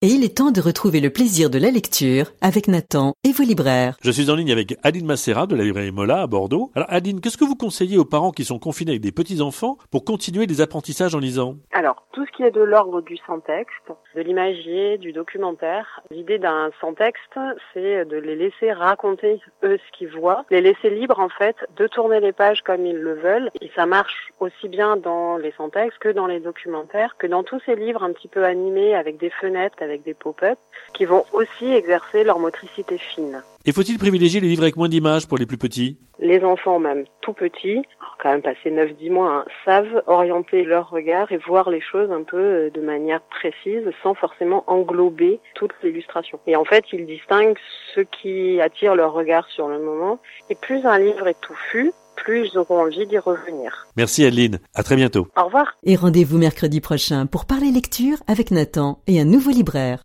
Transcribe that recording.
Et il est temps de retrouver le plaisir de la lecture avec Nathan et vos libraires. Je suis en ligne avec Aline Massera de la librairie Mola à Bordeaux. Alors Aline, qu'est-ce que vous conseillez aux parents qui sont confinés avec des petits-enfants pour continuer des apprentissages en lisant? Alors, tout ce qui est de l'ordre du sans-texte, de l'imagier, du documentaire, l'idée d'un sans-texte, c'est de les laisser raconter eux ce qu'ils voient, les laisser libres en fait de tourner les pages comme ils le veulent. Et ça marche aussi bien dans les sans-texte que dans les documentaires, que dans tous ces livres un petit peu animés avec des fenêtres, avec des pop-up, qui vont aussi exercer leur motricité fine. Et faut-il privilégier les livres avec moins d'images pour les plus petits? Les enfants, même tout petits, quand même passé 9-10 mois, hein, savent orienter leur regard et voir les choses un peu euh, de manière précise, sans forcément englober toute l'illustration. Et en fait, ils distinguent ce qui attire leur regard sur le moment. Et plus un livre est touffu, plus ils auront envie d'y revenir. Merci Adeline, à très bientôt. Au revoir. Et rendez-vous mercredi prochain pour parler lecture avec Nathan et un nouveau libraire.